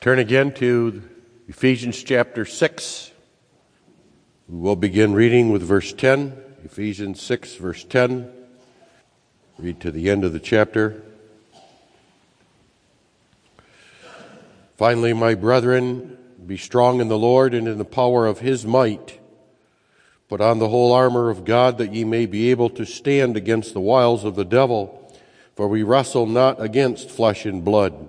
Turn again to Ephesians chapter 6. We will begin reading with verse 10. Ephesians 6, verse 10. Read to the end of the chapter. Finally, my brethren, be strong in the Lord and in the power of his might. Put on the whole armor of God that ye may be able to stand against the wiles of the devil. For we wrestle not against flesh and blood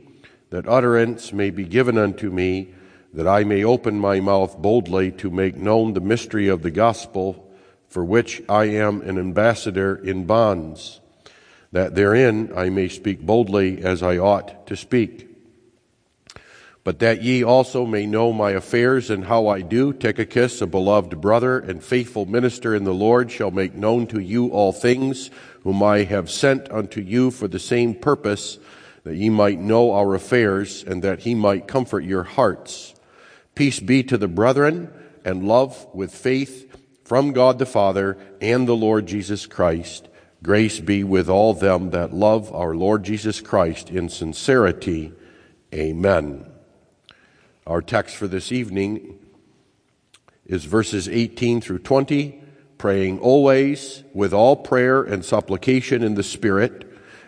that utterance may be given unto me, that I may open my mouth boldly to make known the mystery of the gospel, for which I am an ambassador in bonds, that therein I may speak boldly as I ought to speak. But that ye also may know my affairs and how I do, Tychicus, a beloved brother and faithful minister in the Lord, shall make known to you all things, whom I have sent unto you for the same purpose that ye might know our affairs, and that he might comfort your hearts. Peace be to the brethren, and love with faith from God the Father and the Lord Jesus Christ. Grace be with all them that love our Lord Jesus Christ in sincerity. Amen. Our text for this evening is verses 18 through 20, praying always with all prayer and supplication in the Spirit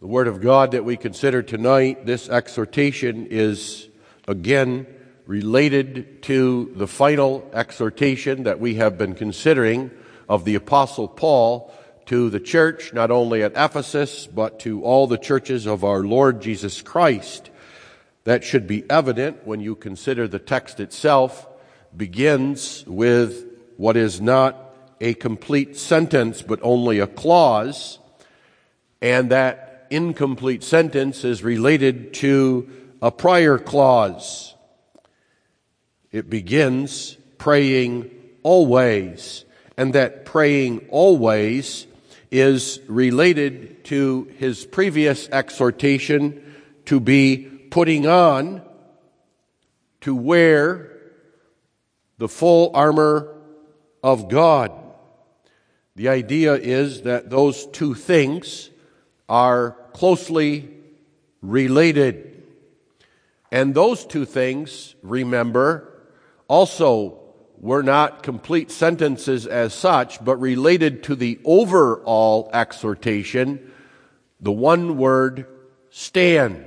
the Word of God that we consider tonight, this exhortation is again related to the final exhortation that we have been considering of the Apostle Paul to the church, not only at Ephesus, but to all the churches of our Lord Jesus Christ. That should be evident when you consider the text itself begins with what is not a complete sentence, but only a clause, and that incomplete sentence is related to a prior clause. It begins praying always, and that praying always is related to his previous exhortation to be putting on, to wear the full armor of God. The idea is that those two things are closely related. And those two things, remember, also were not complete sentences as such, but related to the overall exhortation, the one word, stand.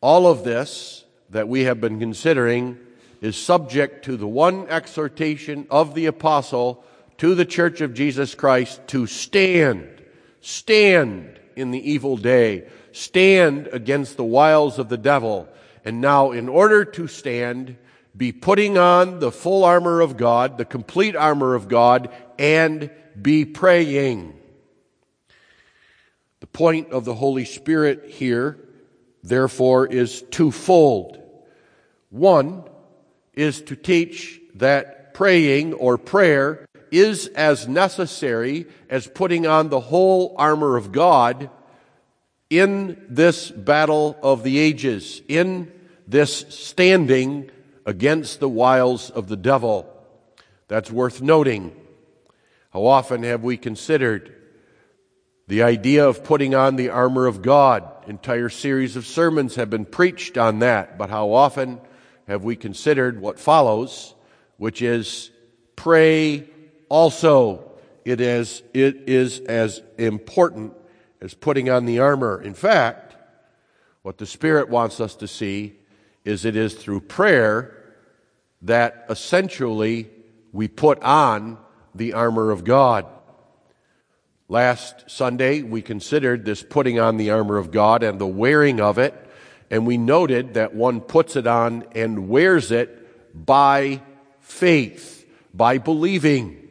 All of this that we have been considering is subject to the one exhortation of the apostle to the church of Jesus Christ to stand. Stand in the evil day. Stand against the wiles of the devil. And now, in order to stand, be putting on the full armor of God, the complete armor of God, and be praying. The point of the Holy Spirit here, therefore, is twofold. One is to teach that praying or prayer is as necessary as putting on the whole armor of God in this battle of the ages, in this standing against the wiles of the devil. That's worth noting. How often have we considered the idea of putting on the armor of God? Entire series of sermons have been preached on that, but how often have we considered what follows, which is pray also. It is, it is as important as putting on the armor. In fact, what the Spirit wants us to see is it is through prayer that essentially we put on the armor of God. Last Sunday, we considered this putting on the armor of God and the wearing of it, and we noted that one puts it on and wears it by faith, by believing,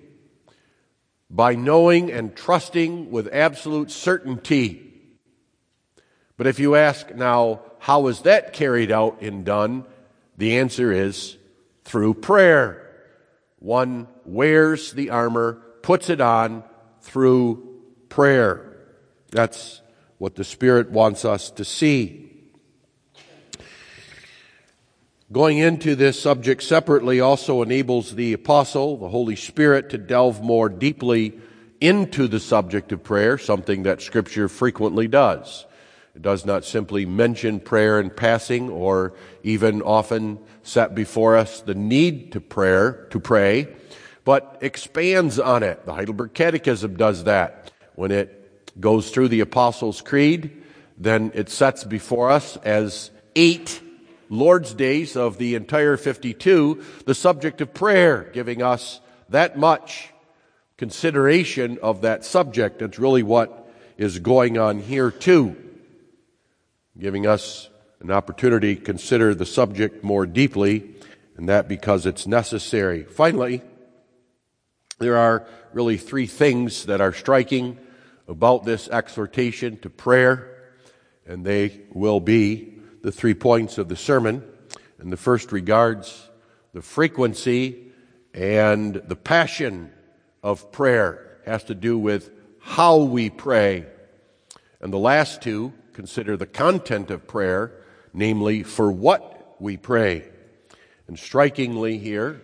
by knowing and trusting with absolute certainty. But if you ask now, how is that carried out and done? The answer is through prayer. One wears the armor, puts it on through prayer. That's what the Spirit wants us to see. Going into this subject separately also enables the apostle, the Holy Spirit, to delve more deeply into the subject of prayer, something that Scripture frequently does. It does not simply mention prayer in passing or even often set before us the need to prayer, to pray, but expands on it. The Heidelberg Catechism does that. When it goes through the Apostles' Creed, then it sets before us as eight Lord's days of the entire 52 the subject of prayer, giving us that much consideration of that subject. That's really what is going on here too giving us an opportunity to consider the subject more deeply, and that because it's necessary. Finally, there are really three things that are striking about this exhortation to prayer, and they will be the three points of the sermon. And the first regards the frequency and the passion of prayer, it has to do with how we pray. And the last two consider the content of prayer, namely, for what we pray. And strikingly here,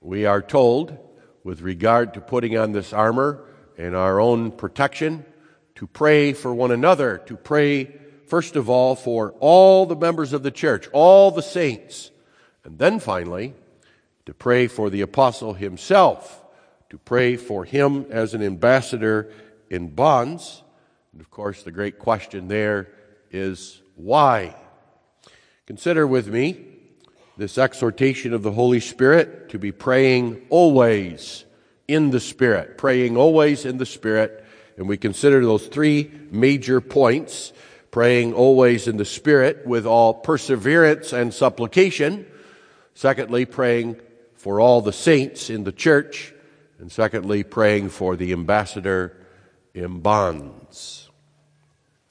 we are told, with regard to putting on this armor and our own protection, to pray for one another, to pray, first of all, for all the members of the church, all the saints, and then finally, to pray for the apostle himself, to pray for him as an ambassador in bonds, and of course, the great question there is why? Consider with me this exhortation of the Holy Spirit to be praying always in the Spirit, praying always in the Spirit. And we consider those three major points praying always in the Spirit with all perseverance and supplication. Secondly, praying for all the saints in the church. And secondly, praying for the ambassador in bonds.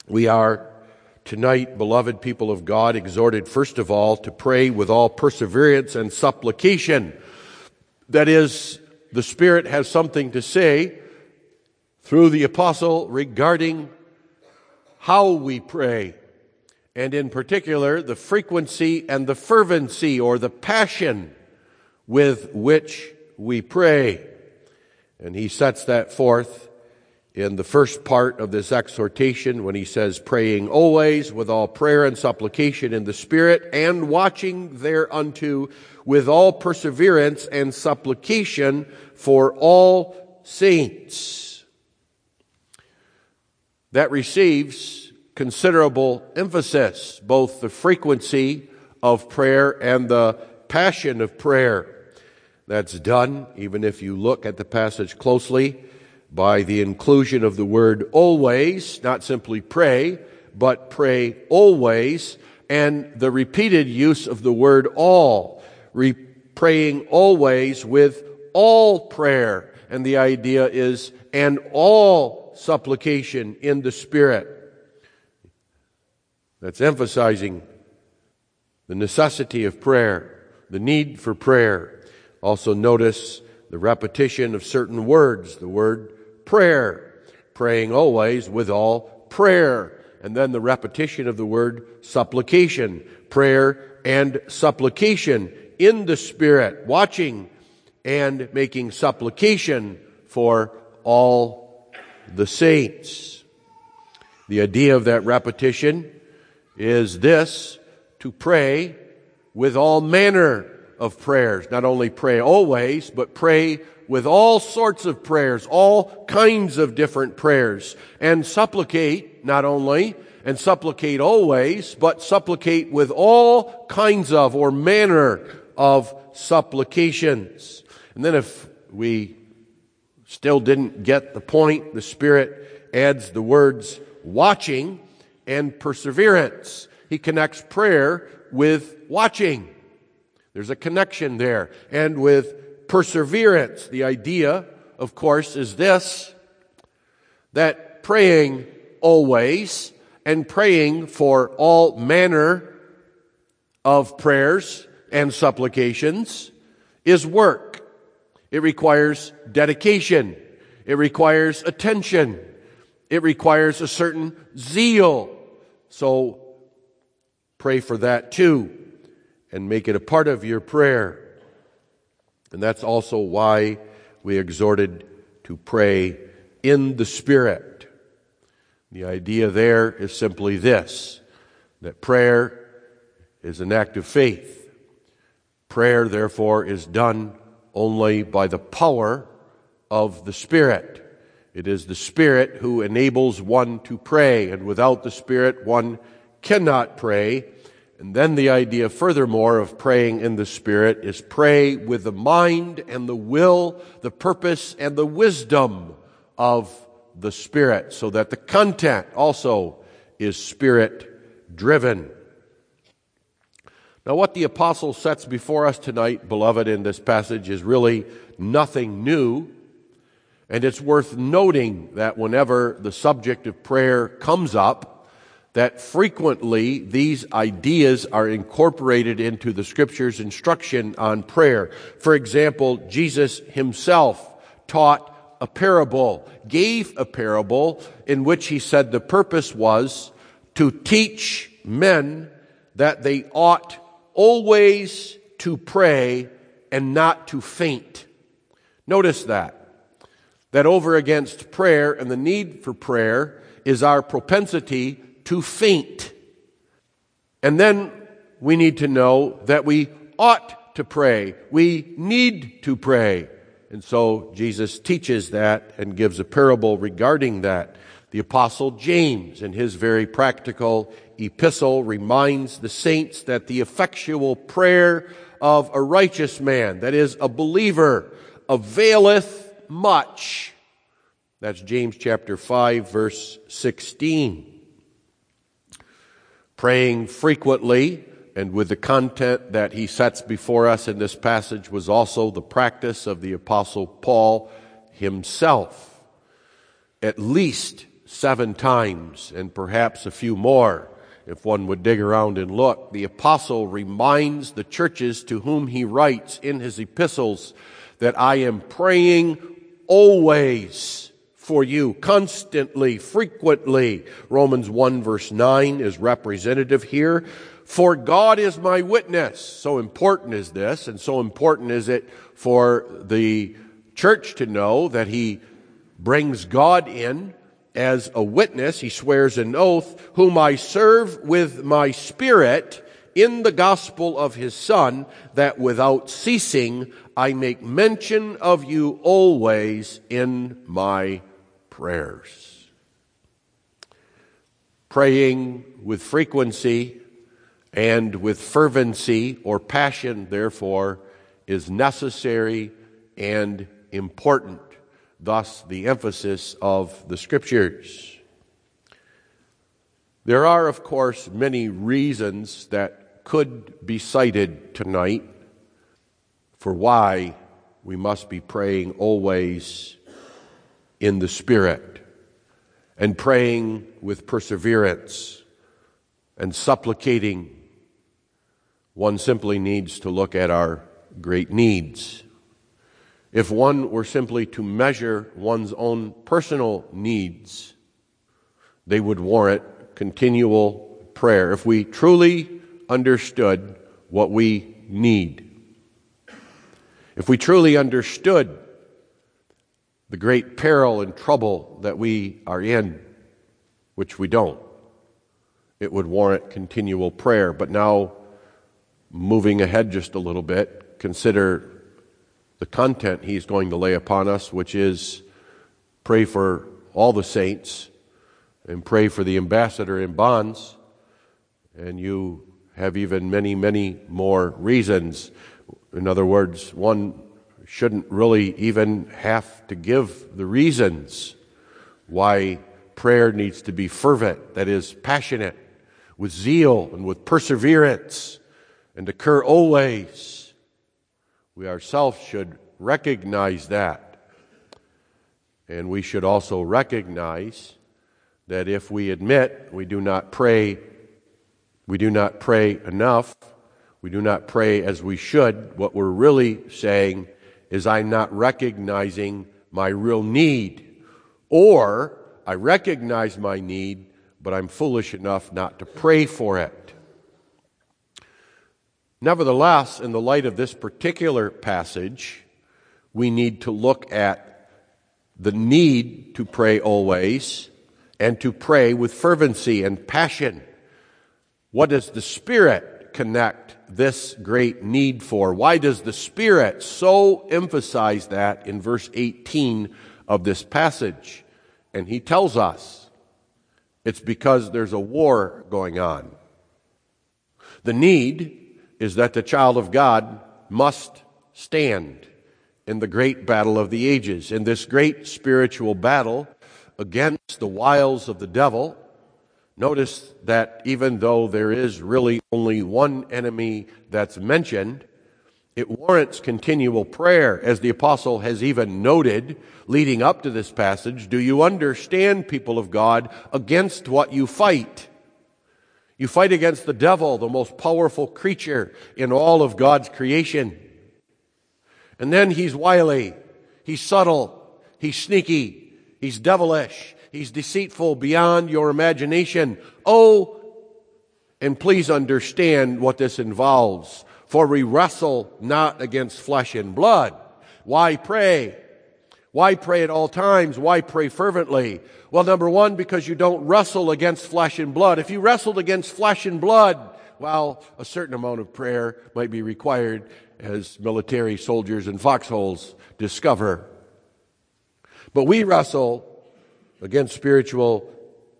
We are tonight, beloved people of God, exhorted first of all to pray with all perseverance and supplication. That is, the Spirit has something to say through the apostle regarding how we pray, and in particular, the frequency and the fervency or the passion with which we pray. And he sets that forth in the first part of this exhortation when he says, praying always with all prayer and supplication in the Spirit and watching thereunto with all perseverance and supplication for all saints. That receives considerable emphasis, both the frequency of prayer and the passion of prayer. That's done, even if you look at the passage closely by the inclusion of the word always, not simply pray, but pray always, and the repeated use of the word all, re- praying always with all prayer. And the idea is, and all supplication in the Spirit. That's emphasizing the necessity of prayer, the need for prayer. Also notice the repetition of certain words, the word prayer, praying always with all prayer. And then the repetition of the word supplication, prayer and supplication in the Spirit, watching and making supplication for all the saints. The idea of that repetition is this to pray with all manner of prayers. Not only pray always, but pray with all sorts of prayers, all kinds of different prayers, and supplicate not only, and supplicate always, but supplicate with all kinds of or manner of supplications. And then if we still didn't get the point, the Spirit adds the words watching and perseverance. He connects prayer with watching. There's a connection there. And with perseverance, the idea, of course, is this that praying always and praying for all manner of prayers and supplications is work. It requires dedication. It requires attention. It requires a certain zeal. So pray for that too and make it a part of your prayer. And that's also why we exhorted to pray in the Spirit. The idea there is simply this that prayer is an act of faith. Prayer, therefore, is done only by the power of the Spirit. It is the Spirit who enables one to pray, and without the Spirit, one cannot pray. And then the idea, furthermore, of praying in the Spirit is pray with the mind and the will, the purpose and the wisdom of the Spirit, so that the content also is Spirit driven. Now, what the apostle sets before us tonight, beloved, in this passage is really nothing new. And it's worth noting that whenever the subject of prayer comes up, that frequently these ideas are incorporated into the scripture's instruction on prayer. For example, Jesus himself taught a parable, gave a parable in which he said the purpose was to teach men that they ought always to pray and not to faint. Notice that. That over against prayer and the need for prayer is our propensity to faint. And then we need to know that we ought to pray. We need to pray. And so Jesus teaches that and gives a parable regarding that. The apostle James in his very practical epistle reminds the saints that the effectual prayer of a righteous man, that is a believer, availeth much. That's James chapter 5 verse 16 praying frequently and with the content that he sets before us in this passage was also the practice of the apostle Paul himself. At least seven times and perhaps a few more if one would dig around and look. The apostle reminds the churches to whom he writes in his epistles that I am praying always for you constantly, frequently. Romans 1 verse 9 is representative here. For God is my witness. So important is this, and so important is it for the church to know that he brings God in as a witness. He swears an oath, whom I serve with my spirit in the gospel of his son, that without ceasing I make mention of you always in my prayers. Praying with frequency and with fervency or passion, therefore, is necessary and important. Thus, the emphasis of the Scriptures. There are, of course, many reasons that could be cited tonight for why we must be praying always in the Spirit and praying with perseverance and supplicating, one simply needs to look at our great needs. If one were simply to measure one's own personal needs, they would warrant continual prayer. If we truly understood what we need, if we truly understood the great peril and trouble that we are in, which we don't. It would warrant continual prayer. But now, moving ahead just a little bit, consider the content he's going to lay upon us, which is pray for all the saints and pray for the ambassador in bonds. And you have even many, many more reasons. In other words, one shouldn't really even have to give the reasons why prayer needs to be fervent, that is, passionate, with zeal and with perseverance, and occur always. We ourselves should recognize that. And we should also recognize that if we admit we do not pray, we do not pray enough, we do not pray as we should, what we're really saying is I'm not recognizing my real need. Or I recognize my need, but I'm foolish enough not to pray for it. Nevertheless, in the light of this particular passage, we need to look at the need to pray always and to pray with fervency and passion. What does the Spirit connect this great need for? Why does the Spirit so emphasize that in verse 18 of this passage? And he tells us it's because there's a war going on. The need is that the child of God must stand in the great battle of the ages, in this great spiritual battle against the wiles of the devil Notice that even though there is really only one enemy that's mentioned, it warrants continual prayer, as the apostle has even noted leading up to this passage. Do you understand, people of God, against what you fight? You fight against the devil, the most powerful creature in all of God's creation. And then he's wily, he's subtle, he's sneaky, he's devilish, He's deceitful beyond your imagination. Oh, and please understand what this involves. For we wrestle not against flesh and blood. Why pray? Why pray at all times? Why pray fervently? Well, number one, because you don't wrestle against flesh and blood. If you wrestled against flesh and blood, well, a certain amount of prayer might be required as military soldiers in foxholes discover. But we wrestle against spiritual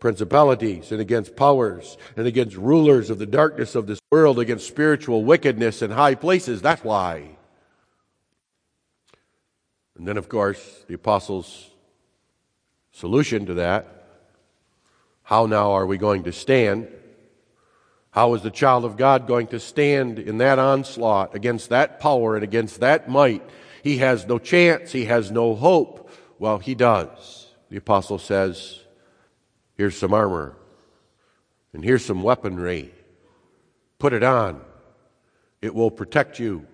principalities and against powers and against rulers of the darkness of this world, against spiritual wickedness in high places. That's why. And then, of course, the apostles' solution to that how now are we going to stand? How is the child of God going to stand in that onslaught against that power and against that might? He has no chance, he has no hope. Well, he does the apostle says, Here's some armor, and here's some weaponry. Put it on. It will protect you,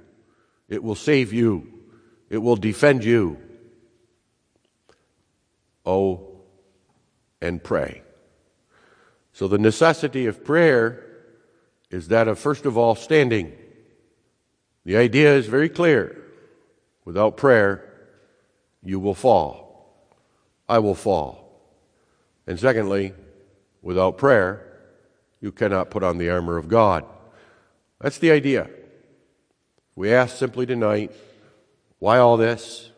it will save you, it will defend you. Oh, and pray. So the necessity of prayer is that of, first of all, standing. The idea is very clear. Without prayer, you will fall. I will fall. And secondly, without prayer, you cannot put on the armor of God. That's the idea. We ask simply tonight, why all this?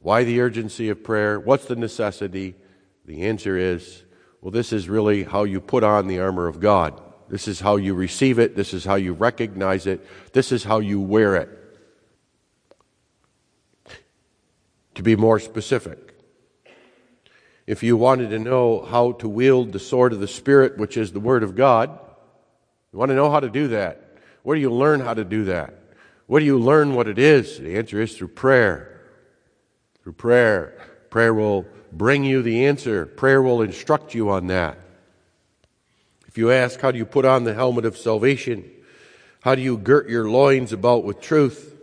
Why the urgency of prayer? What's the necessity? The answer is, well, this is really how you put on the armor of God. This is how you receive it. This is how you recognize it. This is how you wear it. To be more specific, if you wanted to know how to wield the sword of the Spirit, which is the Word of God, you want to know how to do that. Where do you learn how to do that? Where do you learn what it is? The answer is through prayer. Through prayer. Prayer will bring you the answer, prayer will instruct you on that. If you ask, how do you put on the helmet of salvation? How do you girt your loins about with truth?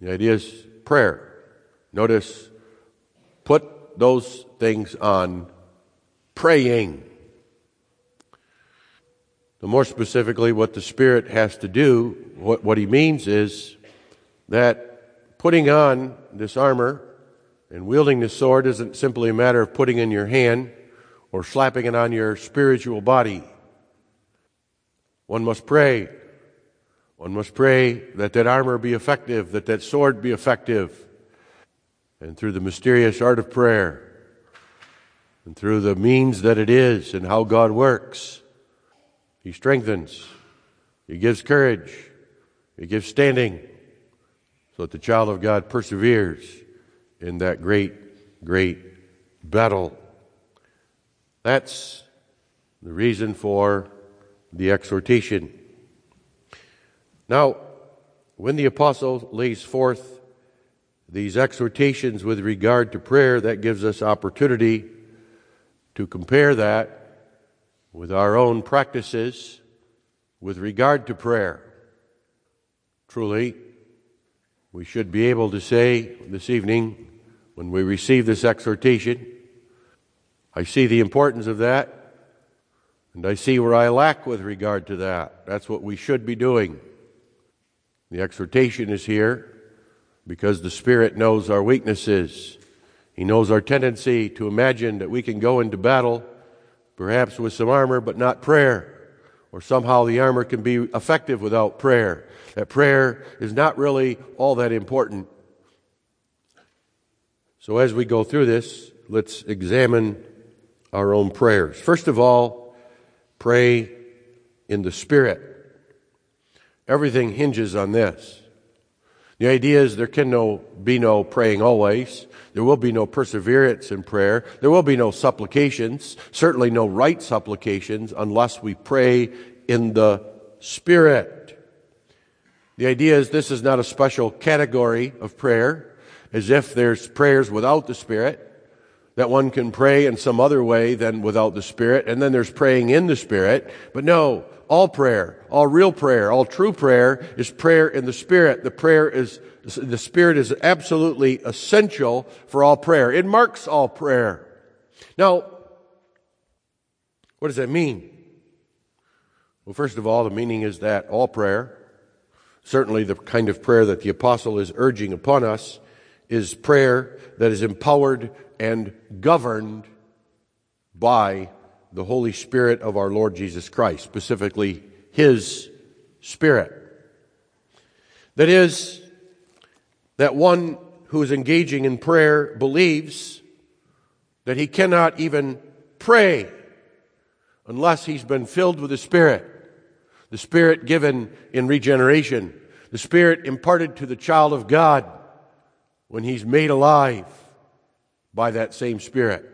The idea is prayer. Notice, put those things on praying. The more specifically, what the Spirit has to do, what, what he means is that putting on this armor And wielding the sword isn't simply a matter of putting in your hand or slapping it on your spiritual body. One must pray. One must pray that that armor be effective, that that sword be effective. And through the mysterious art of prayer, and through the means that it is and how God works, He strengthens, He gives courage, He gives standing, so that the child of God perseveres in that great, great battle. That's the reason for the exhortation. Now, when the apostle lays forth these exhortations with regard to prayer, that gives us opportunity to compare that with our own practices with regard to prayer. Truly, we should be able to say this evening, when we receive this exhortation, I see the importance of that, and I see where I lack with regard to that. That's what we should be doing. The exhortation is here because the Spirit knows our weaknesses. He knows our tendency to imagine that we can go into battle, perhaps with some armor, but not prayer. Or somehow the armor can be effective without prayer. That prayer is not really all that important. So as we go through this, let's examine our own prayers. First of all, pray in the Spirit. Everything hinges on this. The idea is there can no, be no praying always. There will be no perseverance in prayer. There will be no supplications, certainly no right supplications, unless we pray in the Spirit. The idea is this is not a special category of prayer, as if there's prayers without the Spirit that one can pray in some other way than without the Spirit, and then there's praying in the Spirit. But no, all prayer, all real prayer, all true prayer is prayer in the Spirit. The prayer is, the Spirit is absolutely essential for all prayer. It marks all prayer. Now, what does that mean? Well, first of all, the meaning is that all prayer, certainly the kind of prayer that the apostle is urging upon us, is prayer that is empowered and governed by the Holy Spirit of our Lord Jesus Christ, specifically His Spirit. That is, that one who is engaging in prayer believes that he cannot even pray unless he's been filled with the Spirit. The Spirit given in regeneration. The Spirit imparted to the child of God when he's made alive by that same Spirit.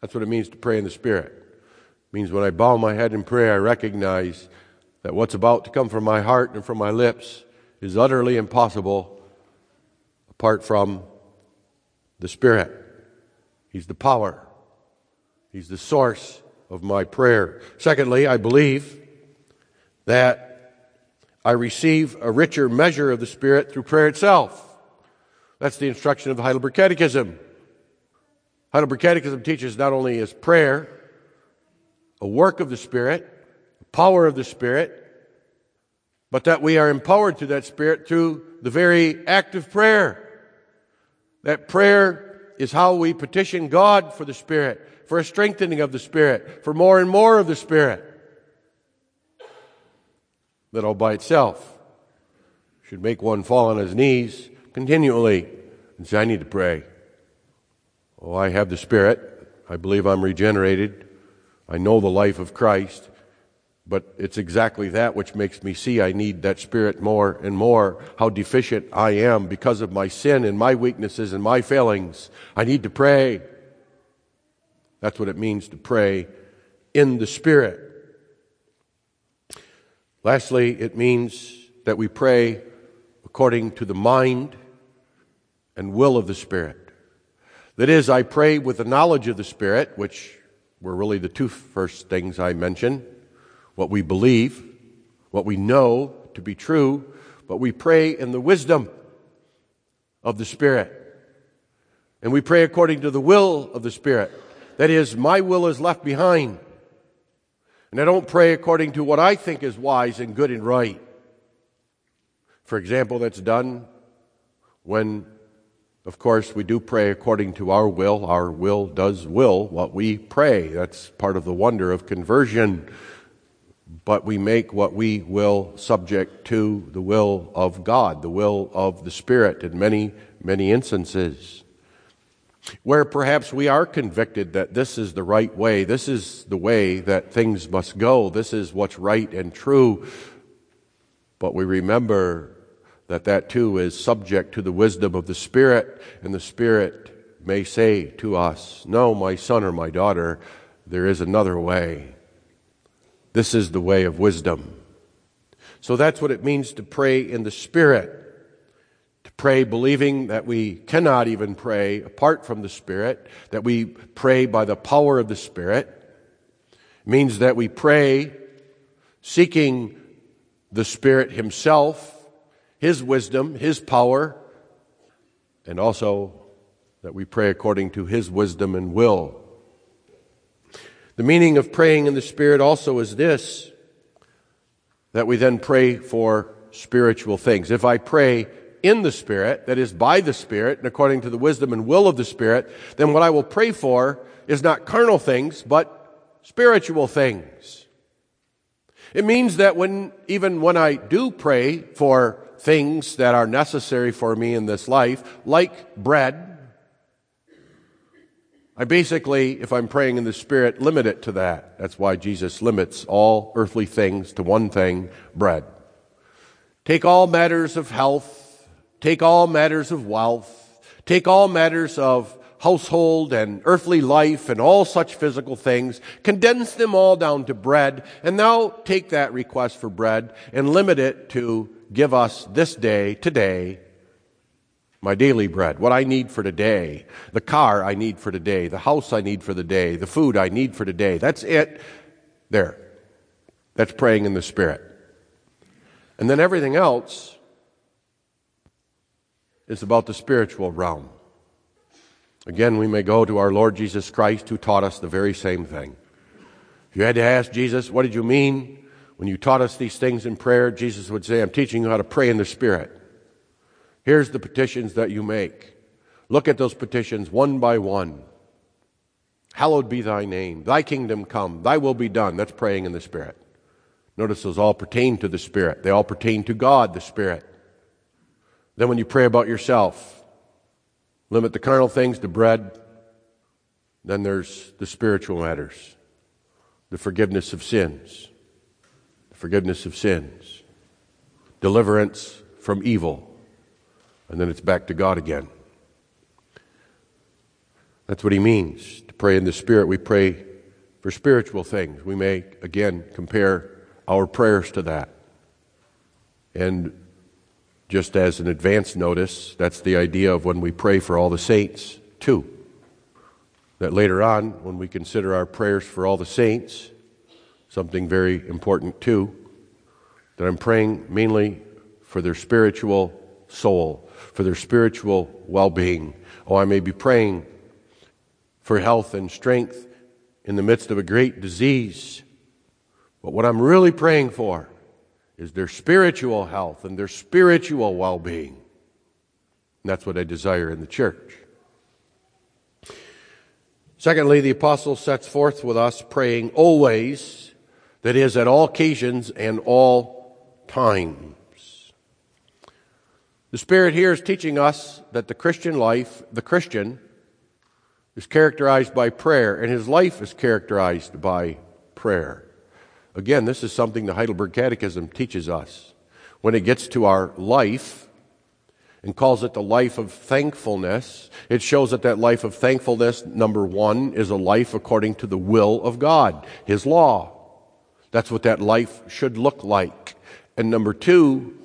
That's what it means to pray in the Spirit. It means when I bow my head in prayer, I recognize that what's about to come from my heart and from my lips is utterly impossible apart from the Spirit. He's the power, He's the source of my prayer. Secondly, I believe that I receive a richer measure of the Spirit through prayer itself. That's the instruction of the Heidelberg Catechism. Heidelberg Catechism teaches not only is prayer a work of the Spirit, a power of the Spirit, but that we are empowered to that Spirit through the very act of prayer. That prayer is how we petition God for the Spirit, for a strengthening of the Spirit, for more and more of the Spirit. That all by itself should make one fall on his knees continually and say, I need to pray. Oh, I have the Spirit. I believe I'm regenerated. I know the life of Christ. But it's exactly that which makes me see I need that Spirit more and more, how deficient I am because of my sin and my weaknesses and my failings. I need to pray. That's what it means to pray in the Spirit. Lastly, it means that we pray according to the mind and will of the Spirit. That is, I pray with the knowledge of the Spirit, which were really the two first things I mentioned what we believe, what we know to be true, but we pray in the wisdom of the Spirit. And we pray according to the will of the Spirit. That is, my will is left behind. And I don't pray according to what I think is wise and good and right. For example, that's done when Of course, we do pray according to our will. Our will does will what we pray. That's part of the wonder of conversion. But we make what we will subject to the will of God, the will of the Spirit in many, many instances. Where perhaps we are convicted that this is the right way, this is the way that things must go, this is what's right and true. But we remember that that too is subject to the wisdom of the Spirit, and the Spirit may say to us, No, my son or my daughter, there is another way. This is the way of wisdom. So that's what it means to pray in the Spirit. Pray believing that we cannot even pray apart from the Spirit, that we pray by the power of the Spirit. It means that we pray seeking the Spirit Himself his wisdom, His power, and also that we pray according to His wisdom and will. The meaning of praying in the Spirit also is this that we then pray for spiritual things. If I pray in the Spirit, that is by the Spirit, and according to the wisdom and will of the Spirit, then what I will pray for is not carnal things, but spiritual things. It means that when, even when I do pray for things that are necessary for me in this life, like bread. I basically, if I'm praying in the Spirit, limit it to that. That's why Jesus limits all earthly things to one thing bread. Take all matters of health, take all matters of wealth, take all matters of household and earthly life and all such physical things, condense them all down to bread, and now take that request for bread and limit it to give us this day, today, my daily bread, what I need for today, the car I need for today, the house I need for the day, the food I need for today. That's it. There. That's praying in the Spirit. And then everything else is about the spiritual realm. Again, we may go to our Lord Jesus Christ who taught us the very same thing. If you had to ask Jesus, what did you mean when you taught us these things in prayer, Jesus would say, I'm teaching you how to pray in the Spirit. Here's the petitions that you make. Look at those petitions one by one. Hallowed be thy name. Thy kingdom come. Thy will be done. That's praying in the Spirit. Notice those all pertain to the Spirit. They all pertain to God, the Spirit. Then when you pray about yourself, limit the carnal things to bread. Then there's the spiritual matters, the forgiveness of sins the forgiveness of sins, deliverance from evil, and then it's back to God again. That's what he means to pray in the Spirit. We pray for spiritual things. We may, again, compare our prayers to that. And just as an advance notice, that's the idea of when we pray for all the saints, too. That later on, when we consider our prayers for all the saints, something very important too that I'm praying mainly for their spiritual soul, for their spiritual well being. Oh, I may be praying for health and strength in the midst of a great disease. But what I'm really praying for is their spiritual health and their spiritual well being. That's what I desire in the church. Secondly, the apostle sets forth with us praying always that is, at all occasions and all times. The Spirit here is teaching us that the Christian life, the Christian, is characterized by prayer, and his life is characterized by prayer. Again, this is something the Heidelberg Catechism teaches us. When it gets to our life and calls it the life of thankfulness, it shows that that life of thankfulness, number one, is a life according to the will of God, His law. That's what that life should look like. And number two,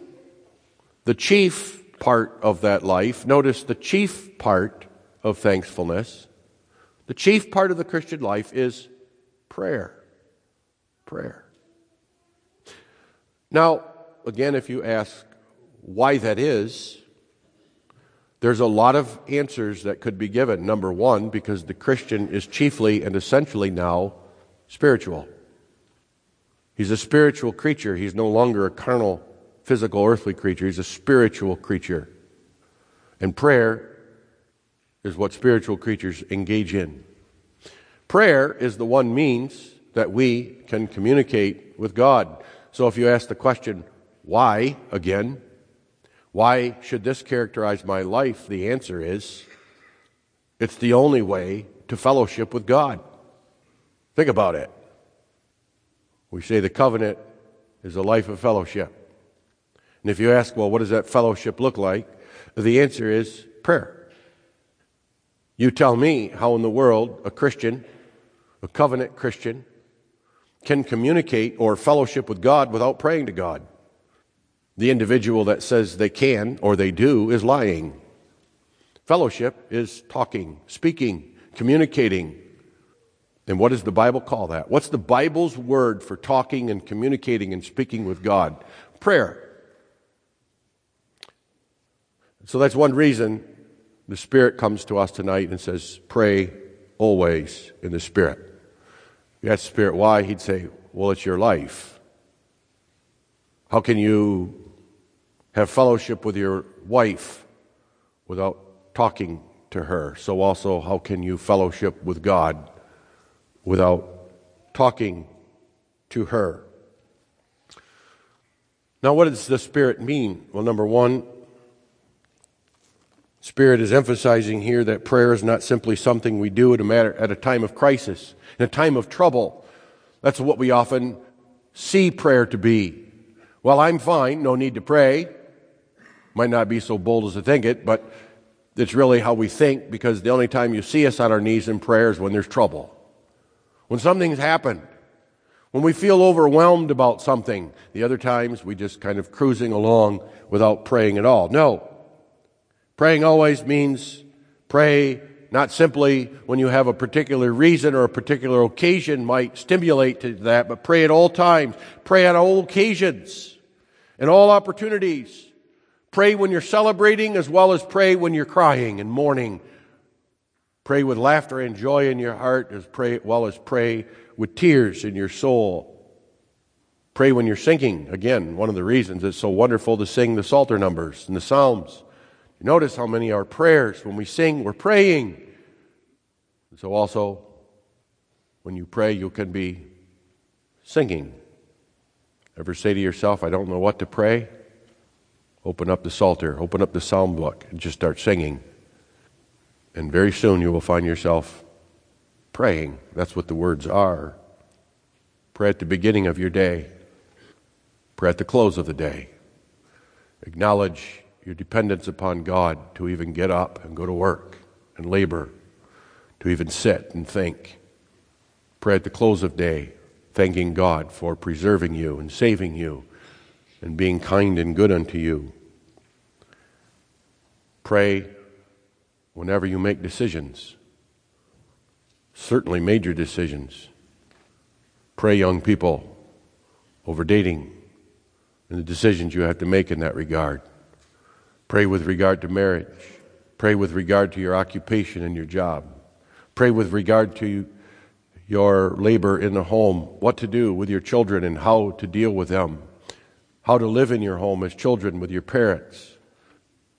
the chief part of that life, notice the chief part of thankfulness, the chief part of the Christian life is prayer. Prayer. Now, again, if you ask why that is, there's a lot of answers that could be given. Number one, because the Christian is chiefly and essentially now spiritual. He's a spiritual creature. He's no longer a carnal, physical, earthly creature. He's a spiritual creature. And prayer is what spiritual creatures engage in. Prayer is the one means that we can communicate with God. So if you ask the question, why, again, why should this characterize my life? The answer is it's the only way to fellowship with God. Think about it. We say the covenant is a life of fellowship. And if you ask, well, what does that fellowship look like? The answer is prayer. You tell me how in the world a Christian, a covenant Christian, can communicate or fellowship with God without praying to God. The individual that says they can or they do is lying. Fellowship is talking, speaking, communicating. And what does the Bible call that? What's the Bible's word for talking and communicating and speaking with God? Prayer. So that's one reason the Spirit comes to us tonight and says, Pray always in the Spirit. You ask Spirit why, he'd say, Well, it's your life. How can you have fellowship with your wife without talking to her? So also, how can you fellowship with God without talking to her? Now, what does the Spirit mean? Well, number one, Spirit is emphasizing here that prayer is not simply something we do at a, matter, at a time of crisis, in a time of trouble. That's what we often see prayer to be. Well, I'm fine, no need to pray. Might not be so bold as to think it, but it's really how we think because the only time you see us on our knees in prayer is when there's trouble. When something's happened. When we feel overwhelmed about something. The other times we just kind of cruising along without praying at all. No. Praying always means pray not simply when you have a particular reason or a particular occasion might stimulate to that, but pray at all times. Pray at all occasions and all opportunities. Pray when you're celebrating as well as pray when you're crying and mourning. Pray with laughter and joy in your heart as pray, well as pray with tears in your soul. Pray when you're singing. Again, one of the reasons it's so wonderful to sing the Psalter numbers and the Psalms. Notice how many are prayers. When we sing, we're praying. So also, when you pray, you can be singing. Ever say to yourself, I don't know what to pray? Open up the Psalter, open up the Psalm book, and just start singing. And very soon you will find yourself praying. That's what the words are. Pray at the beginning of your day, pray at the close of the day. Acknowledge your dependence upon God to even get up and go to work and labor, to even sit and think. Pray at the close of day, thanking God for preserving you and saving you and being kind and good unto you. Pray whenever you make decisions, certainly major decisions. Pray, young people, over dating and the decisions you have to make in that regard. Pray with regard to marriage. Pray with regard to your occupation and your job. Pray with regard to your labor in the home, what to do with your children and how to deal with them, how to live in your home as children with your parents.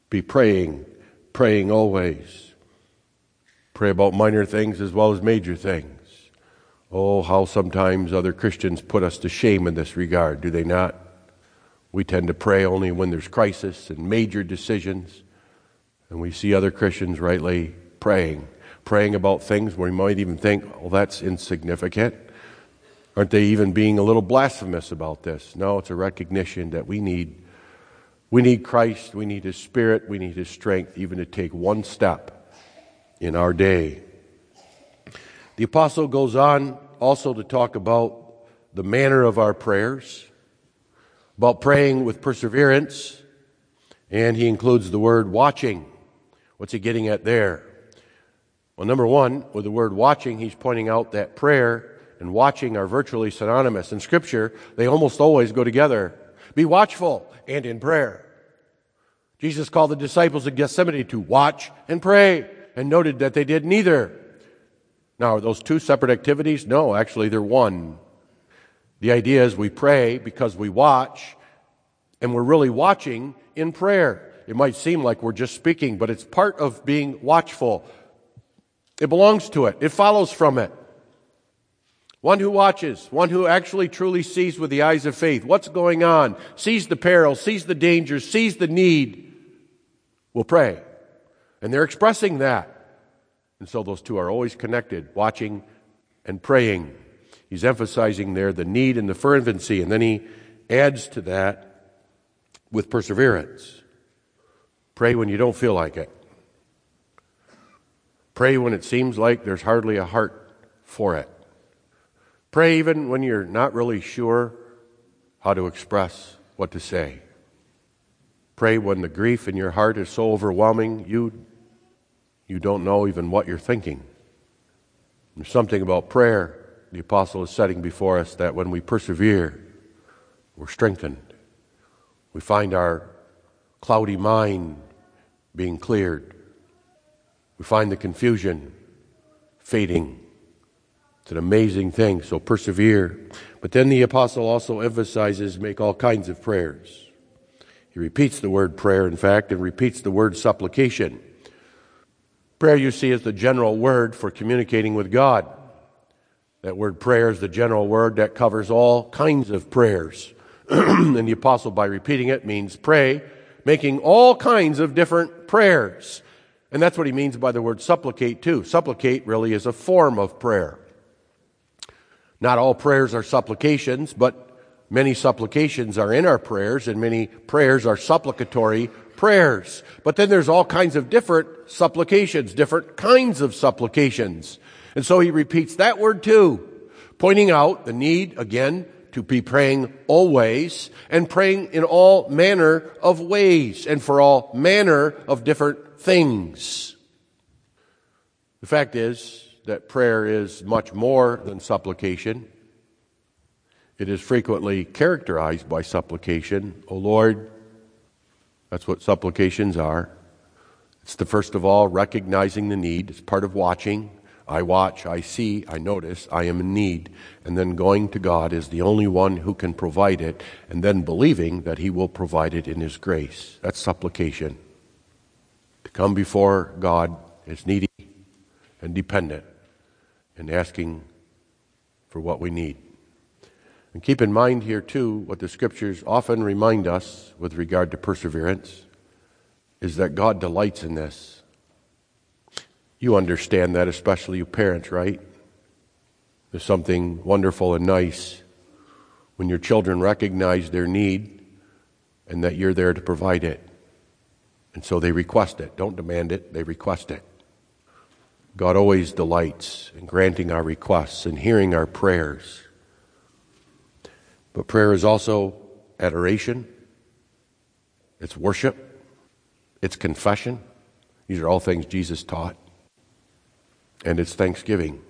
Be praying, praying always. Pray about minor things as well as major things. Oh, how sometimes other Christians put us to shame in this regard, do they not? We tend to pray only when there's crisis and major decisions. And we see other Christians rightly praying, praying about things where we might even think, well, that's insignificant. Aren't they even being a little blasphemous about this? No, it's a recognition that we need we need Christ, we need his spirit, we need his strength even to take one step in our day. The apostle goes on also to talk about the manner of our prayers about praying with perseverance, and he includes the word watching. What's he getting at there? Well, number one, with the word watching, he's pointing out that prayer and watching are virtually synonymous. In Scripture, they almost always go together. Be watchful and in prayer. Jesus called the disciples in Gethsemane to watch and pray and noted that they did neither. Now, are those two separate activities? No, actually, they're one. The idea is we pray because we watch, and we're really watching in prayer. It might seem like we're just speaking, but it's part of being watchful. It belongs to it, it follows from it. One who watches, one who actually truly sees with the eyes of faith what's going on, sees the peril, sees the danger, sees the need, will pray. And they're expressing that. And so those two are always connected, watching and praying. He's emphasizing there the need and the fervency, and then he adds to that with perseverance. Pray when you don't feel like it. Pray when it seems like there's hardly a heart for it. Pray even when you're not really sure how to express what to say. Pray when the grief in your heart is so overwhelming you, you don't know even what you're thinking. There's something about prayer the apostle is setting before us that when we persevere, we're strengthened. We find our cloudy mind being cleared. We find the confusion fading. It's an amazing thing, so persevere. But then the apostle also emphasizes make all kinds of prayers. He repeats the word prayer, in fact, and repeats the word supplication. Prayer, you see, is the general word for communicating with God. That word prayer is the general word that covers all kinds of prayers. and the apostle, by repeating it, means pray, making all kinds of different prayers. And that's what he means by the word supplicate, too. Supplicate really is a form of prayer. Not all prayers are supplications, but many supplications are in our prayers, and many prayers are supplicatory prayers. But then there's all kinds of different supplications, different kinds of supplications. And so he repeats that word too, pointing out the need, again, to be praying always and praying in all manner of ways and for all manner of different things. The fact is, that prayer is much more than supplication. It is frequently characterized by supplication. O Lord, that's what supplications are. It's the first of all recognizing the need. It's part of watching. I watch, I see, I notice, I am in need. And then going to God is the only one who can provide it, and then believing that He will provide it in His grace. That's supplication. To come before God is needy and dependent and asking for what we need. And keep in mind here, too, what the scriptures often remind us with regard to perseverance is that God delights in this. You understand that, especially you parents, right? There's something wonderful and nice when your children recognize their need and that you're there to provide it. And so they request it. Don't demand it, they request it. God always delights in granting our requests and hearing our prayers. But prayer is also adoration, it's worship, it's confession. These are all things Jesus taught. And it's thanksgiving.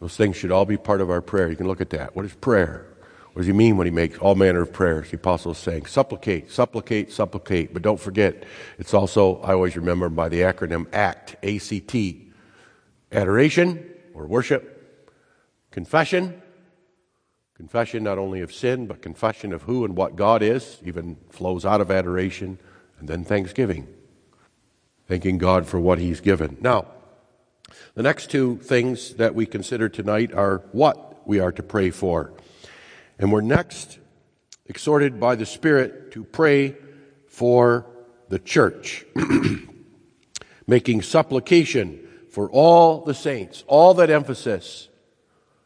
Those things should all be part of our prayer. You can look at that. What is prayer? What does he mean when he makes all manner of prayers? The apostle is saying, supplicate, supplicate, supplicate. But don't forget, it's also, I always remember by the acronym ACT, A-C-T, adoration or worship, confession, confession not only of sin, but confession of who and what God is, even flows out of adoration, and then thanksgiving, thanking God for what He's given. Now, the next two things that we consider tonight are what we are to pray for. And we're next exhorted by the Spirit to pray for the church, making supplication for all the saints. All that emphasis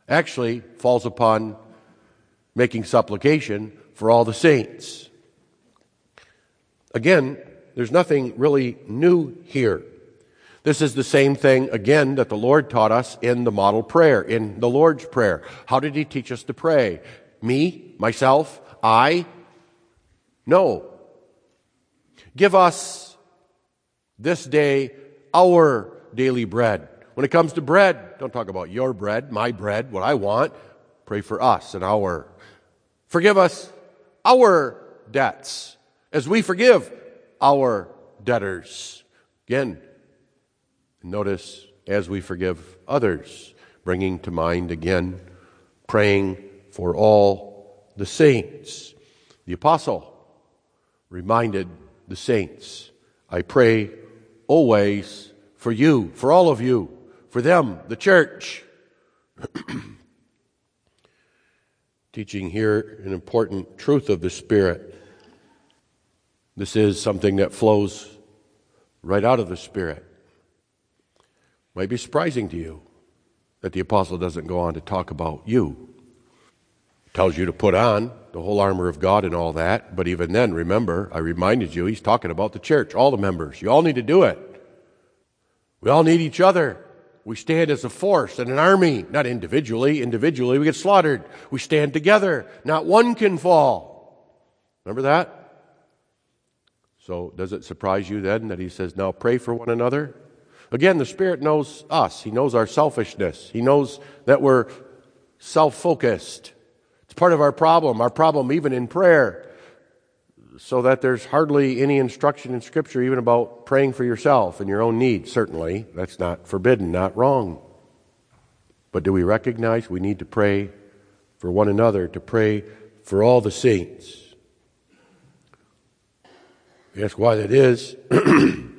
actually falls upon making supplication for all the saints. Again, there's nothing really new here. This is the same thing, again, that the Lord taught us in the model prayer, in the Lord's Prayer. How did He teach us to pray? Me? Myself? I? No. Give us this day our daily bread. When it comes to bread, don't talk about your bread, my bread, what I want. Pray for us and our. Forgive us our debts as we forgive our debtors. Again, notice as we forgive others, bringing to mind again, praying for all the saints. The apostle reminded the saints. I pray always for you, for all of you, for them, the church. Teaching here an important truth of the Spirit. This is something that flows right out of the Spirit. Might be surprising to you that the apostle doesn't go on to talk about you. Tells you to put on the whole armor of God and all that, but even then, remember, I reminded you, he's talking about the church, all the members. You all need to do it. We all need each other. We stand as a force and an army, not individually. Individually, we get slaughtered. We stand together. Not one can fall. Remember that? So, does it surprise you then that he says, now pray for one another? Again, the Spirit knows us. He knows our selfishness. He knows that we're self focused. It's part of our problem, our problem even in prayer. So that there's hardly any instruction in Scripture even about praying for yourself and your own needs, certainly. That's not forbidden, not wrong. But do we recognize we need to pray for one another, to pray for all the saints? Ask why that is.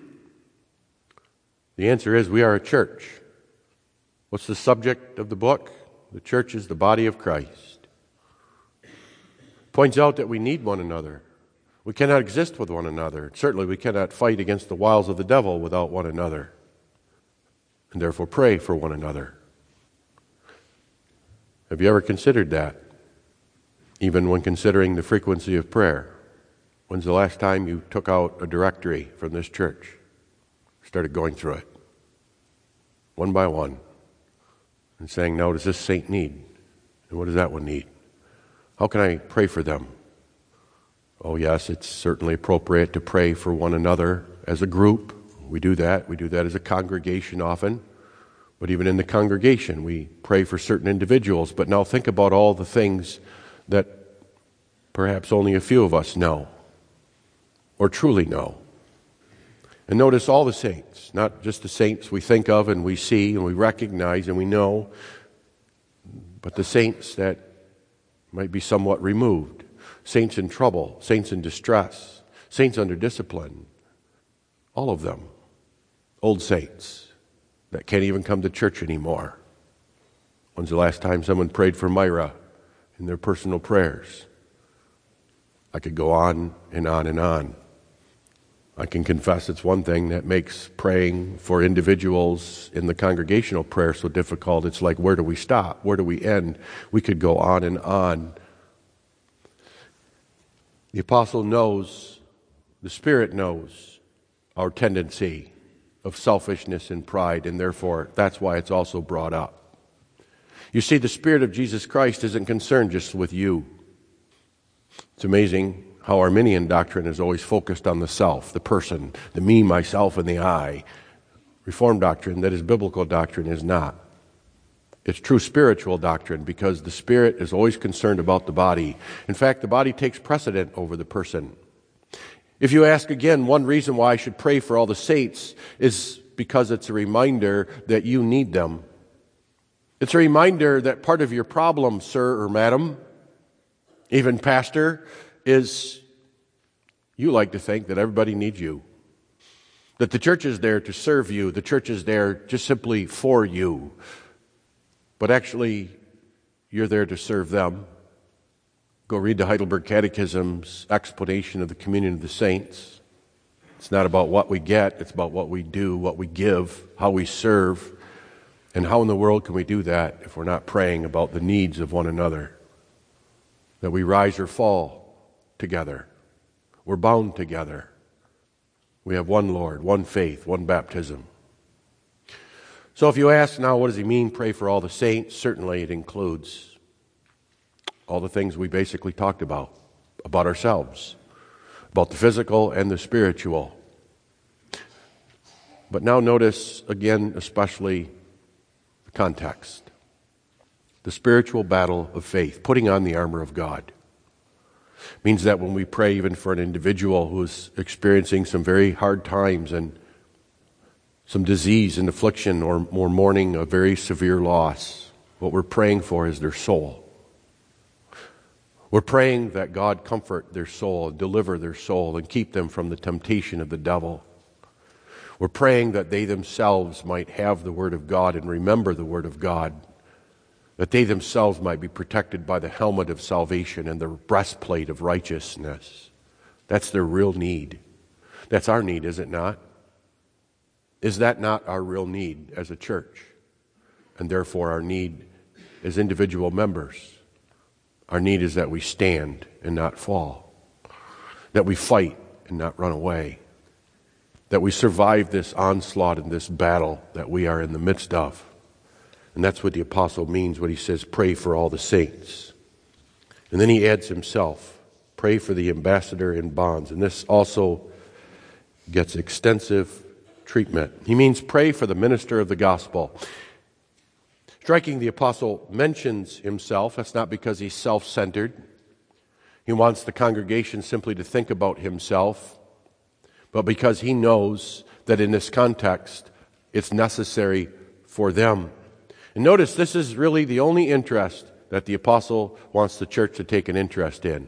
the answer is we are a church. What's the subject of the book? The church is the body of Christ points out that we need one another. We cannot exist with one another. Certainly, we cannot fight against the wiles of the devil without one another. And therefore, pray for one another. Have you ever considered that? Even when considering the frequency of prayer. When's the last time you took out a directory from this church? Started going through it, one by one, and saying, Now, does this saint need? And what does that one need? How can I pray for them? Oh, yes, it's certainly appropriate to pray for one another as a group. We do that. We do that as a congregation often. But even in the congregation, we pray for certain individuals. But now think about all the things that perhaps only a few of us know or truly know. And notice all the saints, not just the saints we think of and we see and we recognize and we know, but the saints that might be somewhat removed. Saints in trouble, saints in distress, saints under discipline. All of them. Old saints that can't even come to church anymore. When's the last time someone prayed for Myra in their personal prayers? I could go on and on and on. I can confess it's one thing that makes praying for individuals in the congregational prayer so difficult. It's like, where do we stop? Where do we end? We could go on and on. The apostle knows, the Spirit knows our tendency of selfishness and pride, and therefore that's why it's also brought up. You see, the Spirit of Jesus Christ isn't concerned just with you. It's amazing how Arminian doctrine is always focused on the self, the person, the me, myself, and the I. Reformed doctrine, that is biblical doctrine, is not. It's true spiritual doctrine because the spirit is always concerned about the body. In fact, the body takes precedent over the person. If you ask again, one reason why I should pray for all the saints is because it's a reminder that you need them. It's a reminder that part of your problem, sir or madam, even pastor, is you like to think that everybody needs you. That the church is there to serve you, the church is there just simply for you. But actually, you're there to serve them. Go read the Heidelberg Catechism's explanation of the communion of the saints. It's not about what we get, it's about what we do, what we give, how we serve. And how in the world can we do that if we're not praying about the needs of one another? That we rise or fall together. We're bound together. We have one Lord, one faith, one baptism. So if you ask now, what does he mean, pray for all the saints? Certainly it includes all the things we basically talked about, about ourselves, about the physical and the spiritual. But now notice again, especially the context the spiritual battle of faith, putting on the armor of God means that when we pray even for an individual who's experiencing some very hard times and some disease and affliction or, or mourning a very severe loss, what we're praying for is their soul. We're praying that God comfort their soul, deliver their soul, and keep them from the temptation of the devil. We're praying that they themselves might have the Word of God and remember the Word of God, that they themselves might be protected by the helmet of salvation and the breastplate of righteousness. That's their real need. That's our need, is it not? Is that not our real need as a church? And therefore, our need as individual members? Our need is that we stand and not fall, that we fight and not run away, that we survive this onslaught and this battle that we are in the midst of. And that's what the apostle means when he says, Pray for all the saints. And then he adds himself, Pray for the ambassador in bonds. And this also gets extensive treatment. He means pray for the minister of the gospel. Striking, the apostle mentions himself. That's not because he's self centered. He wants the congregation simply to think about himself, but because he knows that in this context it's necessary for them. And notice this is really the only interest that the apostle wants the church to take an interest in.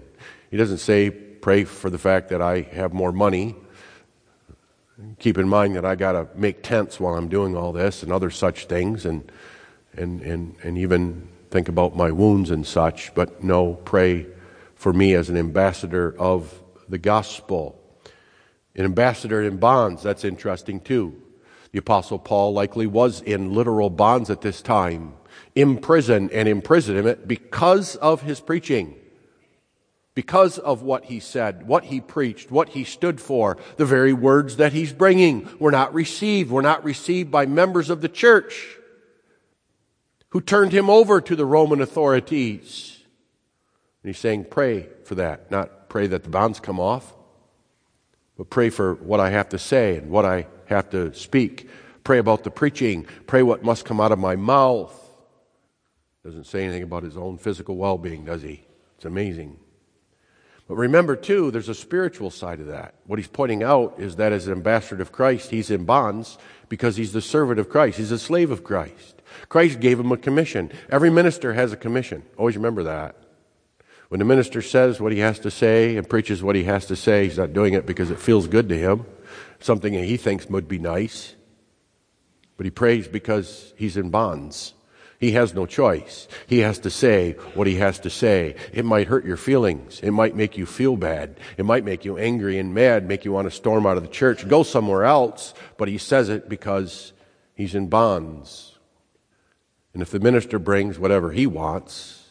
He doesn't say, pray for the fact that I have more money. Keep in mind that I got to make tents while I'm doing all this and other such things. And and, and, and even think about my wounds and such, but no, pray for me as an ambassador of the gospel. An ambassador in bonds, that's interesting too. The Apostle Paul likely was in literal bonds at this time, in prison and imprisonment because of his preaching, because of what he said, what he preached, what he stood for. The very words that he's bringing were not received, were not received by members of the church who turned him over to the Roman authorities. And he's saying, pray for that, not pray that the bonds come off, but pray for what I have to say and what I have to speak. Pray about the preaching. Pray what must come out of my mouth. Doesn't say anything about his own physical well being, does he? It's amazing. But remember, too, there's a spiritual side of that. What he's pointing out is that as an ambassador of Christ, he's in bonds because he's the servant of Christ, he's a slave of Christ. Christ gave him a commission. Every minister has a commission. Always remember that. When the minister says what he has to say and preaches what he has to say, he's not doing it because it feels good to him, something he thinks would be nice. But he prays because he's in bonds. He has no choice. He has to say what he has to say. It might hurt your feelings. It might make you feel bad. It might make you angry and mad, make you want to storm out of the church, go somewhere else. But he says it because he's in bonds. And if the minister brings whatever he wants,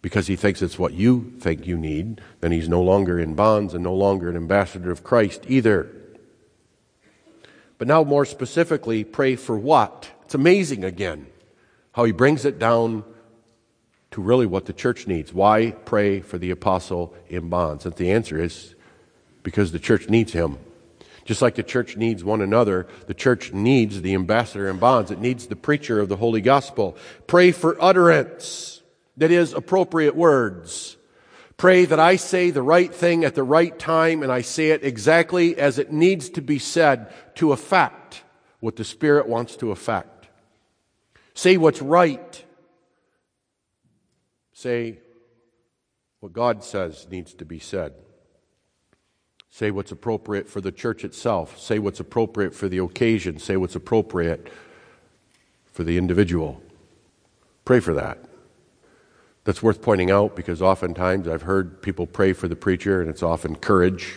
because he thinks it's what you think you need, then he's no longer in bonds and no longer an ambassador of Christ either. But now, more specifically, pray for what? It's amazing again how he brings it down to really what the church needs. Why pray for the apostle in bonds? And the answer is because the church needs him. Just like the church needs one another, the church needs the ambassador in bonds. It needs the preacher of the holy gospel. Pray for utterance, that is, appropriate words. Pray that I say the right thing at the right time and I say it exactly as it needs to be said to effect what the Spirit wants to effect. Say what's right. Say what God says needs to be said. Say what's appropriate for the church itself. Say what's appropriate for the occasion. Say what's appropriate for the individual. Pray for that. That's worth pointing out because oftentimes I've heard people pray for the preacher and it's often courage.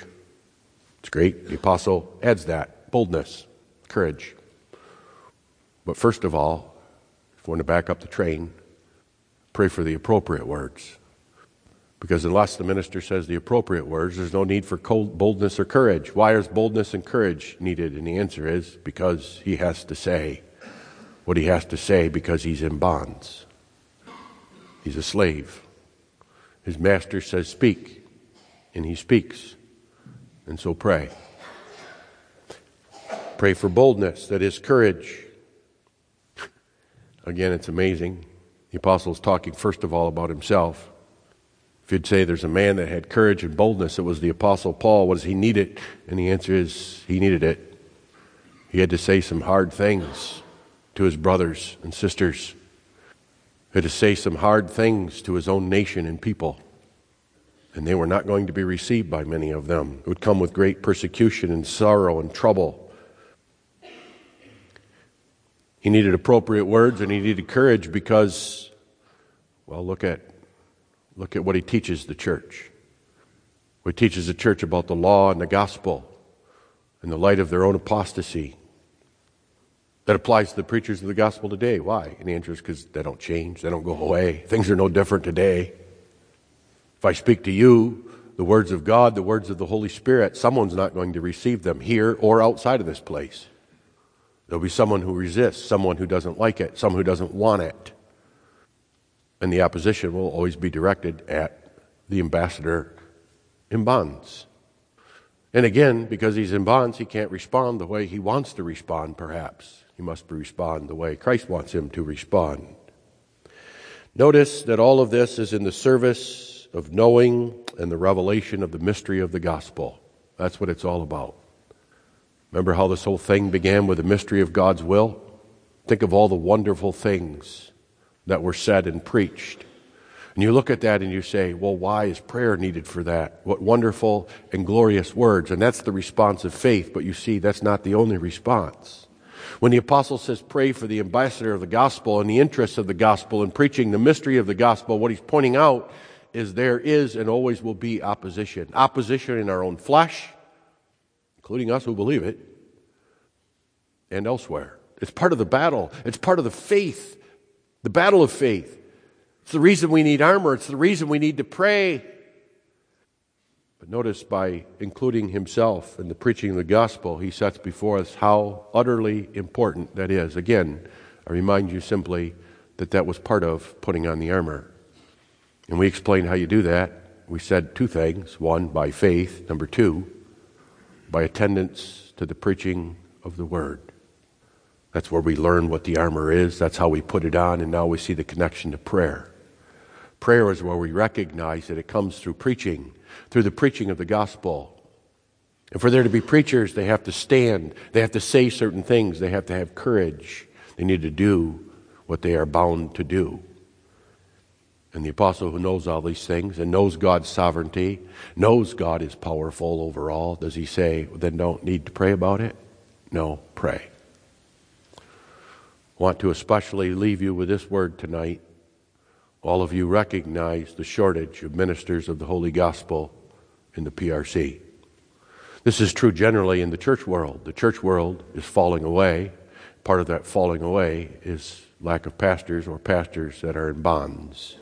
It's great. The apostle adds that boldness, courage. But first of all, if we want to back up the train, pray for the appropriate words. Because unless the minister says the appropriate words, there's no need for boldness or courage. Why is boldness and courage needed? And the answer is because he has to say what he has to say because he's in bonds. He's a slave. His master says, Speak, and he speaks. And so pray. Pray for boldness, that is courage. Again, it's amazing. The apostle is talking first of all about himself. If you'd say there's a man that had courage and boldness, it was the Apostle Paul. What does he need it? And the answer is he needed it. He had to say some hard things to his brothers and sisters. He had to say some hard things to his own nation and people. And they were not going to be received by many of them. It would come with great persecution and sorrow and trouble. He needed appropriate words and he needed courage because, well, look at, look at what he teaches the church. He teaches the church about the law and the gospel in the light of their own apostasy. That applies to the preachers of the gospel today. Why? And the answer is because they don't change, they don't go away. Things are no different today. If I speak to you the words of God, the words of the Holy Spirit, someone's not going to receive them here or outside of this place. There'll be someone who resists, someone who doesn't like it, someone who doesn't want it. And the opposition will always be directed at the ambassador in bonds. And again, because he's in bonds, he can't respond the way he wants to respond, perhaps. He must respond the way Christ wants him to respond. Notice that all of this is in the service of knowing and the revelation of the mystery of the gospel. That's what it's all about. Remember how this whole thing began with the mystery of God's will? Think of all the wonderful things that were said and preached and you look at that and you say, well, why is prayer needed for that? What wonderful and glorious words. And that's the response of faith, but you see, that's not the only response. When the apostle says, pray for the ambassador of the gospel and the interests of the gospel and preaching the mystery of the gospel, what he's pointing out is there is and always will be opposition. Opposition in our own flesh, including us who believe it, and elsewhere. It's part of the battle, it's part of the faith, the battle of faith. It's the reason we need armor. It's the reason we need to pray. But notice by including himself in the preaching of the gospel, he sets before us how utterly important that is. Again, I remind you simply that that was part of putting on the armor. And we explained how you do that. We said two things one, by faith, number two, by attendance to the preaching of the word. That's where we learn what the armor is. That's how we put it on, and now we see the connection to prayer. Prayer is where we recognize that it comes through preaching, through the preaching of the gospel. And for there to be preachers, they have to stand, they have to say certain things, they have to have courage, they need to do what they are bound to do. And the apostle who knows all these things and knows God's sovereignty, knows God is powerful over all, does he say, then don't need to pray about it? No, pray. Want to especially leave you with this word tonight all of you recognize the shortage of ministers of the Holy Gospel in the PRC. This is true generally in the church world. The church world is falling away. Part of that falling away is lack of pastors or pastors that are in bonds.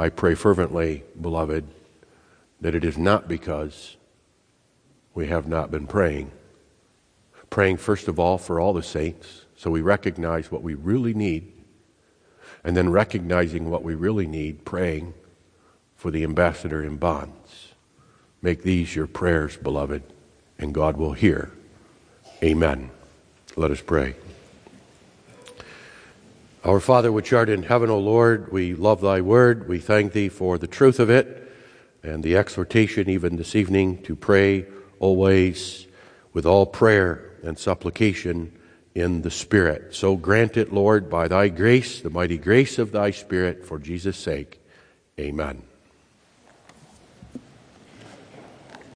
I pray fervently, beloved, that it is not because we have not been praying. Praying, first of all, for all the saints, so we recognize what we really need and then recognizing what we really need, praying for the ambassador in bonds. Make these your prayers, beloved, and God will hear. Amen. Let us pray. Our Father, which art in heaven, O Lord, we love thy word. We thank thee for the truth of it and the exhortation, even this evening, to pray always with all prayer and supplication in the Spirit. So grant it, Lord, by thy grace, the mighty grace of thy Spirit, for Jesus' sake. Amen.